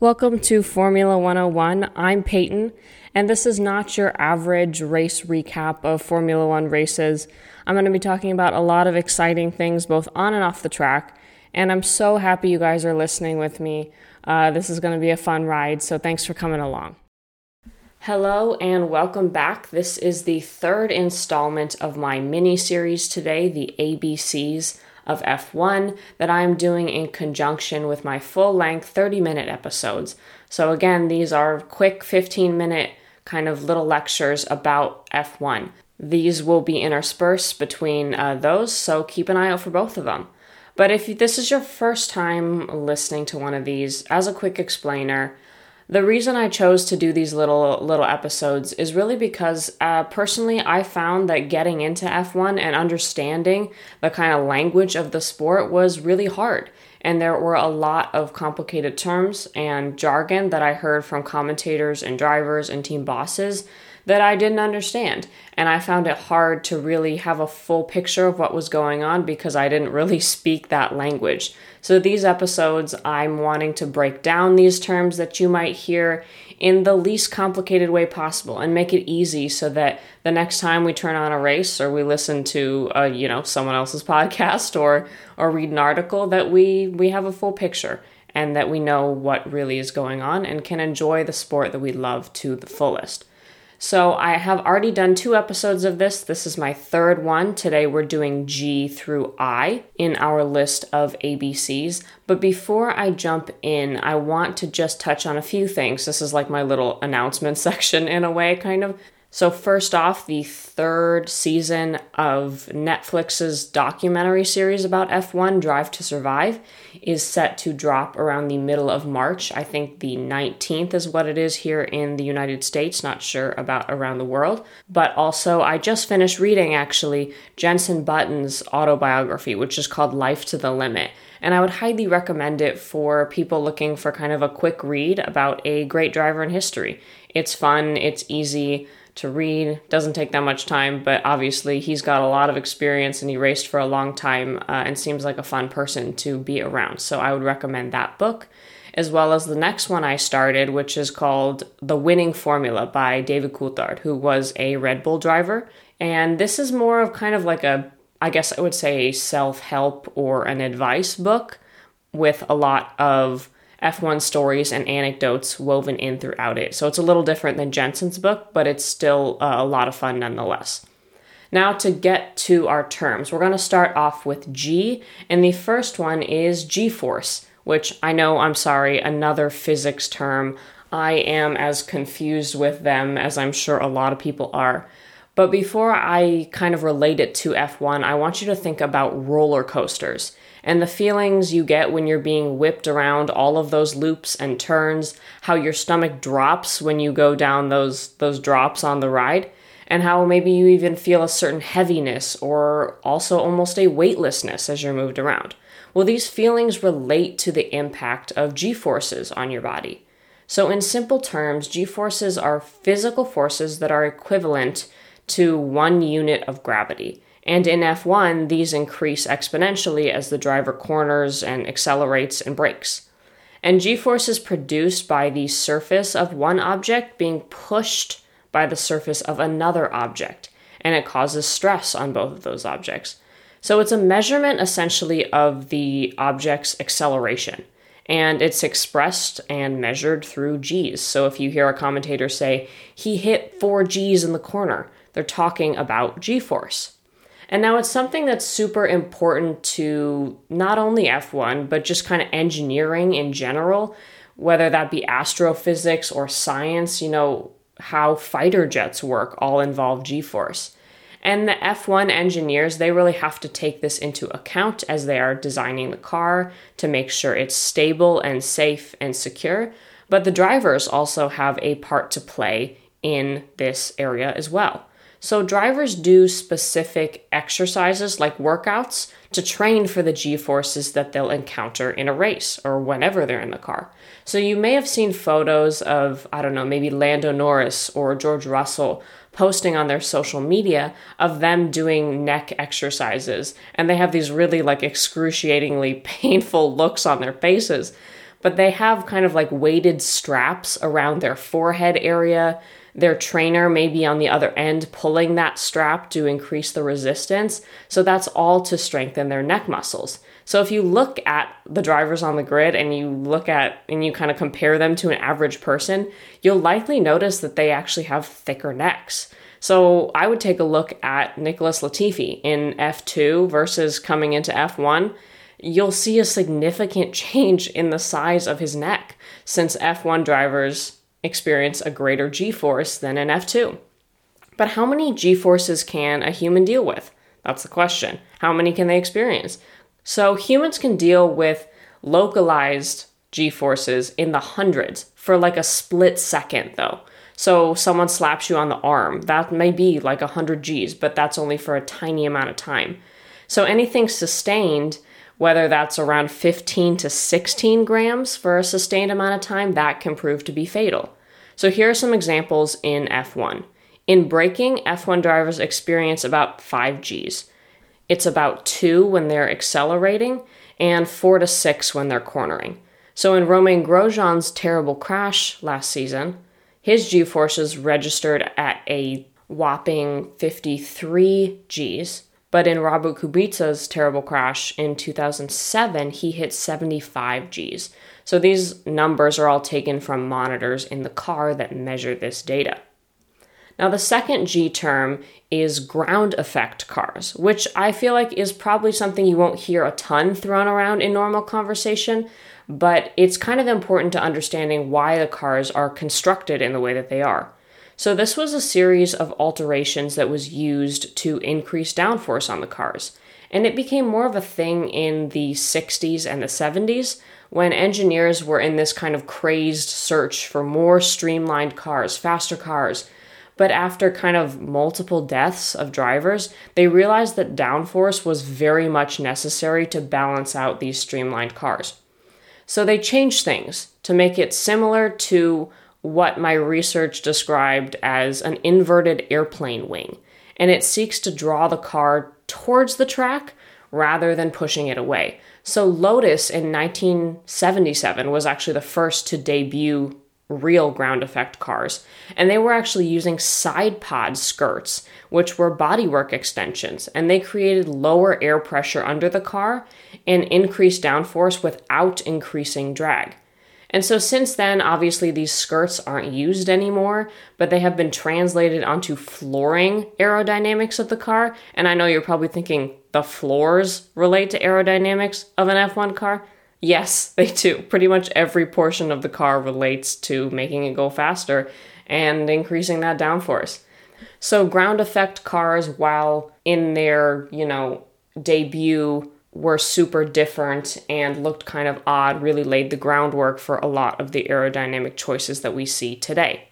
Welcome to Formula 101. I'm Peyton, and this is not your average race recap of Formula One races. I'm going to be talking about a lot of exciting things both on and off the track, and I'm so happy you guys are listening with me. Uh, this is going to be a fun ride, so thanks for coming along. Hello and welcome back. This is the third installment of my mini series today, the ABCs of F1 that I'm doing in conjunction with my full length 30 minute episodes. So, again, these are quick 15 minute kind of little lectures about F1. These will be interspersed between uh, those, so keep an eye out for both of them. But if this is your first time listening to one of these, as a quick explainer, the reason I chose to do these little little episodes is really because uh, personally I found that getting into F1 and understanding the kind of language of the sport was really hard. And there were a lot of complicated terms and jargon that I heard from commentators and drivers and team bosses that I didn't understand. And I found it hard to really have a full picture of what was going on because I didn't really speak that language. So, these episodes, I'm wanting to break down these terms that you might hear in the least complicated way possible and make it easy so that the next time we turn on a race or we listen to a, you know someone else's podcast or or read an article that we we have a full picture and that we know what really is going on and can enjoy the sport that we love to the fullest. So I have already done two episodes of this. This is my third one. Today we're doing G through I in our list of ABCs. But before I jump in, I want to just touch on a few things. This is like my little announcement section in a way, kind of. So, first off, the third season of Netflix's documentary series about F1, Drive to Survive, is set to drop around the middle of March. I think the 19th is what it is here in the United States, not sure about around the world. But also, I just finished reading actually Jenson Button's autobiography, which is called Life to the Limit. And I would highly recommend it for people looking for kind of a quick read about a great driver in history. It's fun, it's easy to read. Doesn't take that much time, but obviously he's got a lot of experience and he raced for a long time uh, and seems like a fun person to be around. So I would recommend that book, as well as the next one I started, which is called The Winning Formula by David Coulthard, who was a Red Bull driver. And this is more of kind of like a, I guess I would say, a self help or an advice book with a lot of F1 stories and anecdotes woven in throughout it. So it's a little different than Jenson's book, but it's still uh, a lot of fun nonetheless. Now, to get to our terms, we're going to start off with G, and the first one is G force, which I know, I'm sorry, another physics term. I am as confused with them as I'm sure a lot of people are. But before I kind of relate it to F1, I want you to think about roller coasters and the feelings you get when you're being whipped around all of those loops and turns, how your stomach drops when you go down those those drops on the ride, and how maybe you even feel a certain heaviness or also almost a weightlessness as you're moved around. Well, these feelings relate to the impact of g-forces on your body. So in simple terms, g-forces are physical forces that are equivalent to 1 unit of gravity. And in F1, these increase exponentially as the driver corners and accelerates and brakes. And g force is produced by the surface of one object being pushed by the surface of another object, and it causes stress on both of those objects. So it's a measurement essentially of the object's acceleration, and it's expressed and measured through g's. So if you hear a commentator say, he hit four g's in the corner, they're talking about g force. And now it's something that's super important to not only F1, but just kind of engineering in general, whether that be astrophysics or science, you know, how fighter jets work all involve G force. And the F1 engineers, they really have to take this into account as they are designing the car to make sure it's stable and safe and secure. But the drivers also have a part to play in this area as well. So, drivers do specific exercises like workouts to train for the g forces that they'll encounter in a race or whenever they're in the car. So, you may have seen photos of, I don't know, maybe Lando Norris or George Russell posting on their social media of them doing neck exercises. And they have these really like excruciatingly painful looks on their faces. but they have kind of like weighted straps around their forehead area. Their trainer may be on the other end pulling that strap to increase the resistance. So that's all to strengthen their neck muscles. So if you look at the drivers on the grid and you look at and you kind of compare them to an average person, you'll likely notice that they actually have thicker necks. So I would take a look at Nicholas Latifi in F2 versus coming into F1 you'll see a significant change in the size of his neck since F1 drivers experience a greater g force than an F2. But how many g forces can a human deal with? That's the question. How many can they experience? So humans can deal with localized g forces in the hundreds for like a split second, though. So someone slaps you on the arm. That may be like 100 Gs, but that's only for a tiny amount of time. So anything sustained whether that's around 15 to 16 grams for a sustained amount of time, that can prove to be fatal. So here are some examples in F1. In braking, F1 drivers experience about 5 Gs. It's about 2 when they're accelerating and 4 to 6 when they're cornering. So in Romain Grosjean's terrible crash last season, his G forces registered at a whopping 53 Gs, but in Robert Kubica's terrible crash in 2007, he hit 75 Gs. So these numbers are all taken from monitors in the car that measure this data. Now, the second G term is ground effect cars, which I feel like is probably something you won't hear a ton thrown around in normal conversation, but it's kind of important to understanding why the cars are constructed in the way that they are. So, this was a series of alterations that was used to increase downforce on the cars. And it became more of a thing in the 60s and the 70s when engineers were in this kind of crazed search for more streamlined cars, faster cars. But after kind of multiple deaths of drivers, they realized that downforce was very much necessary to balance out these streamlined cars. So they changed things to make it similar to what my research described as an inverted airplane wing, and it seeks to draw the car towards the track rather than pushing it away. So, Lotus in 1977 was actually the first to debut real ground effect cars, and they were actually using side pod skirts, which were bodywork extensions, and they created lower air pressure under the car and increased downforce without increasing drag. And so since then, obviously, these skirts aren't used anymore, but they have been translated onto flooring aerodynamics of the car. And I know you're probably thinking the floors relate to aerodynamics of an F1 car. Yes, they do. Pretty much every portion of the car relates to making it go faster and increasing that downforce. So ground effect cars, while in their, you know, debut were super different and looked kind of odd, really laid the groundwork for a lot of the aerodynamic choices that we see today.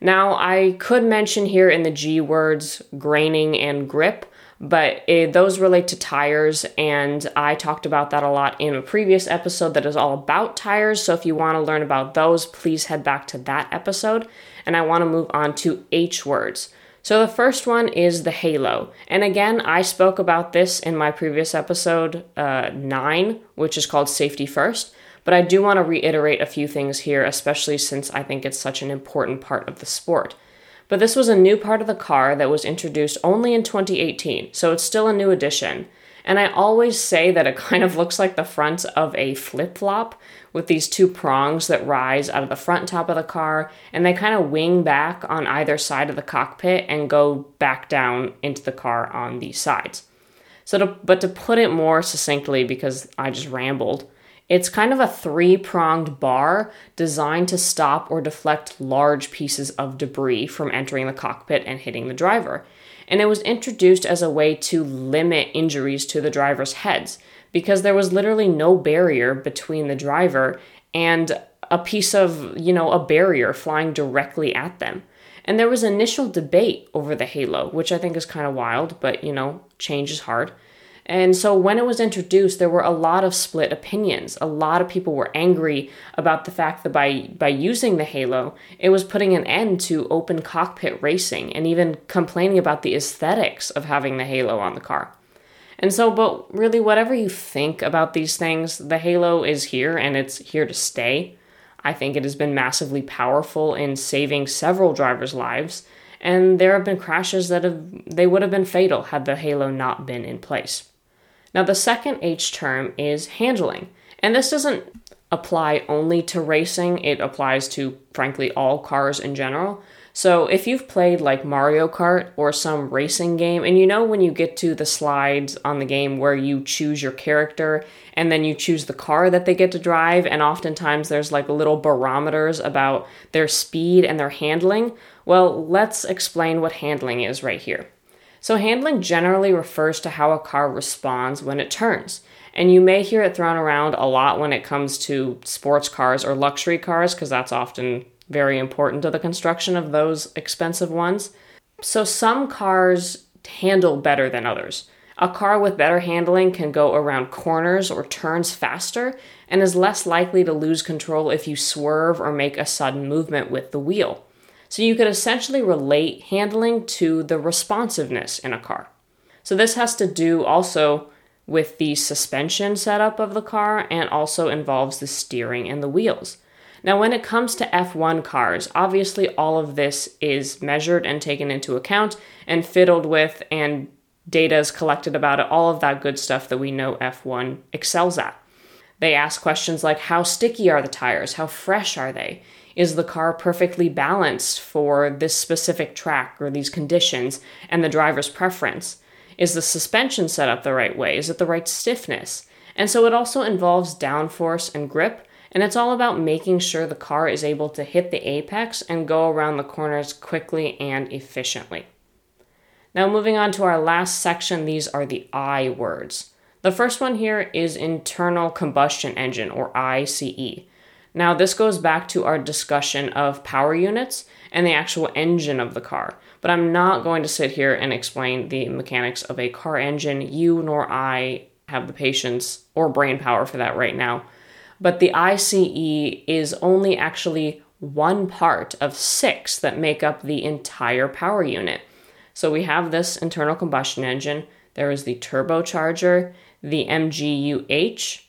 Now, I could mention here in the G words graining and grip, but it, those relate to tires, and I talked about that a lot in a previous episode that is all about tires. So if you want to learn about those, please head back to that episode. And I want to move on to H words. So the first one is the halo. And again, I spoke about this in my previous episode uh, 9, which is called Safety First. But I do want to reiterate a few things here, especially since I think it's such an important part of the sport. But this was a new part of the car that was introduced only in 2018, so it's still a new addition. And I always say that it kind of looks like the front of a flip flop with these two prongs that rise out of the front top of the car and they kind of wing back on either side of the cockpit and go back down into the car on these sides. So, to, but to put it more succinctly, because I just rambled, it's kind of a three pronged bar designed to stop or deflect large pieces of debris from entering the cockpit and hitting the driver and it was introduced as a way to limit injuries to the driver's heads because there was literally no barrier between the driver and a piece of, you know, a barrier flying directly at them. And there was initial debate over the halo, which I think is kind of wild, but you know, change is hard. And so when it was introduced, there were a lot of split opinions. A lot of people were angry about the fact that by, by using the Halo, it was putting an end to open cockpit racing and even complaining about the aesthetics of having the Halo on the car. And so, but really, whatever you think about these things, the Halo is here and it's here to stay. I think it has been massively powerful in saving several drivers' lives, and there have been crashes that have they would have been fatal had the Halo not been in place. Now, the second H term is handling, and this doesn't apply only to racing, it applies to, frankly, all cars in general. So, if you've played like Mario Kart or some racing game, and you know when you get to the slides on the game where you choose your character and then you choose the car that they get to drive, and oftentimes there's like little barometers about their speed and their handling. Well, let's explain what handling is right here. So, handling generally refers to how a car responds when it turns. And you may hear it thrown around a lot when it comes to sports cars or luxury cars, because that's often very important to the construction of those expensive ones. So, some cars handle better than others. A car with better handling can go around corners or turns faster and is less likely to lose control if you swerve or make a sudden movement with the wheel. So, you could essentially relate handling to the responsiveness in a car. So, this has to do also with the suspension setup of the car and also involves the steering and the wheels. Now, when it comes to F1 cars, obviously all of this is measured and taken into account and fiddled with, and data is collected about it, all of that good stuff that we know F1 excels at. They ask questions like how sticky are the tires? How fresh are they? Is the car perfectly balanced for this specific track or these conditions and the driver's preference? Is the suspension set up the right way? Is it the right stiffness? And so it also involves downforce and grip, and it's all about making sure the car is able to hit the apex and go around the corners quickly and efficiently. Now, moving on to our last section, these are the I words. The first one here is internal combustion engine or ICE. Now, this goes back to our discussion of power units and the actual engine of the car. But I'm not going to sit here and explain the mechanics of a car engine. You nor I have the patience or brain power for that right now. But the ICE is only actually one part of six that make up the entire power unit. So we have this internal combustion engine, there is the turbocharger, the MGUH,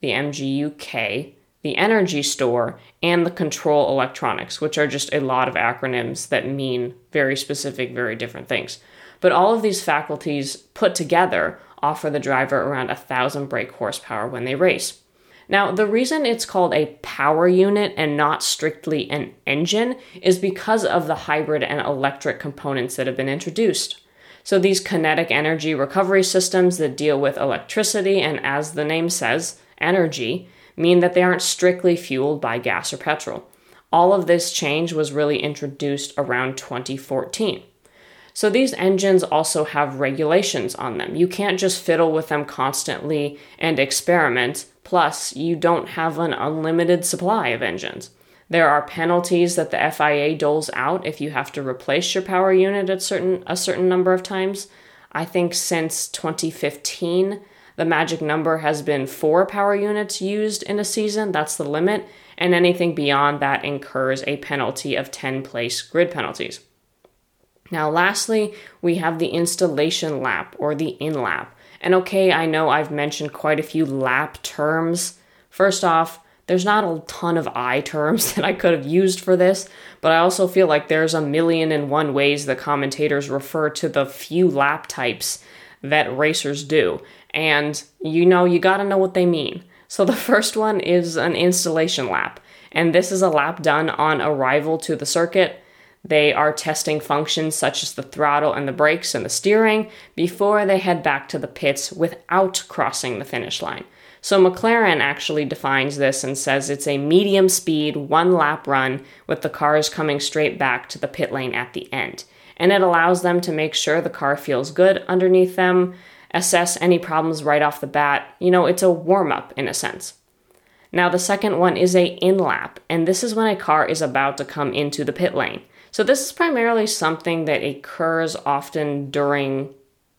the MGUK, the energy store, and the control electronics, which are just a lot of acronyms that mean very specific, very different things. But all of these faculties put together offer the driver around a thousand brake horsepower when they race. Now, the reason it's called a power unit and not strictly an engine is because of the hybrid and electric components that have been introduced. So, these kinetic energy recovery systems that deal with electricity and, as the name says, energy, mean that they aren't strictly fueled by gas or petrol. All of this change was really introduced around 2014. So these engines also have regulations on them. You can't just fiddle with them constantly and experiment. Plus, you don't have an unlimited supply of engines. There are penalties that the FIA doles out if you have to replace your power unit at certain a certain number of times. I think since 2015, the magic number has been four power units used in a season, that's the limit, and anything beyond that incurs a penalty of 10 place grid penalties. Now, lastly, we have the installation lap or the in lap. And okay, I know I've mentioned quite a few lap terms. First off, there's not a ton of I terms that I could have used for this, but I also feel like there's a million and one ways the commentators refer to the few lap types that racers do. And you know, you gotta know what they mean. So the first one is an installation lap, and this is a lap done on arrival to the circuit. They are testing functions such as the throttle and the brakes and the steering before they head back to the pits without crossing the finish line. So McLaren actually defines this and says it's a medium speed, one lap run with the cars coming straight back to the pit lane at the end. And it allows them to make sure the car feels good underneath them, assess any problems right off the bat. You know, it's a warm up in a sense. Now, the second one is a in lap, and this is when a car is about to come into the pit lane. So, this is primarily something that occurs often during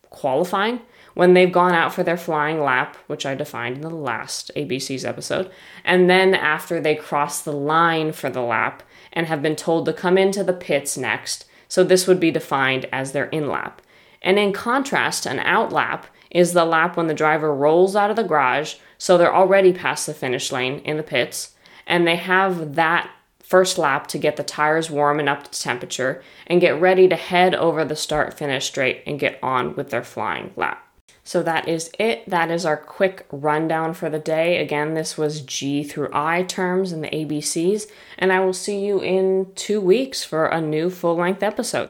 qualifying when they've gone out for their flying lap, which I defined in the last ABC's episode, and then after they cross the line for the lap and have been told to come into the pits next. So, this would be defined as their in lap. And in contrast, an out lap is the lap when the driver rolls out of the garage, so they're already past the finish lane in the pits, and they have that first lap to get the tires warm and up to temperature and get ready to head over the start finish straight and get on with their flying lap. So that is it. That is our quick rundown for the day. Again, this was G through I terms and the ABCs, and I will see you in two weeks for a new full length episode.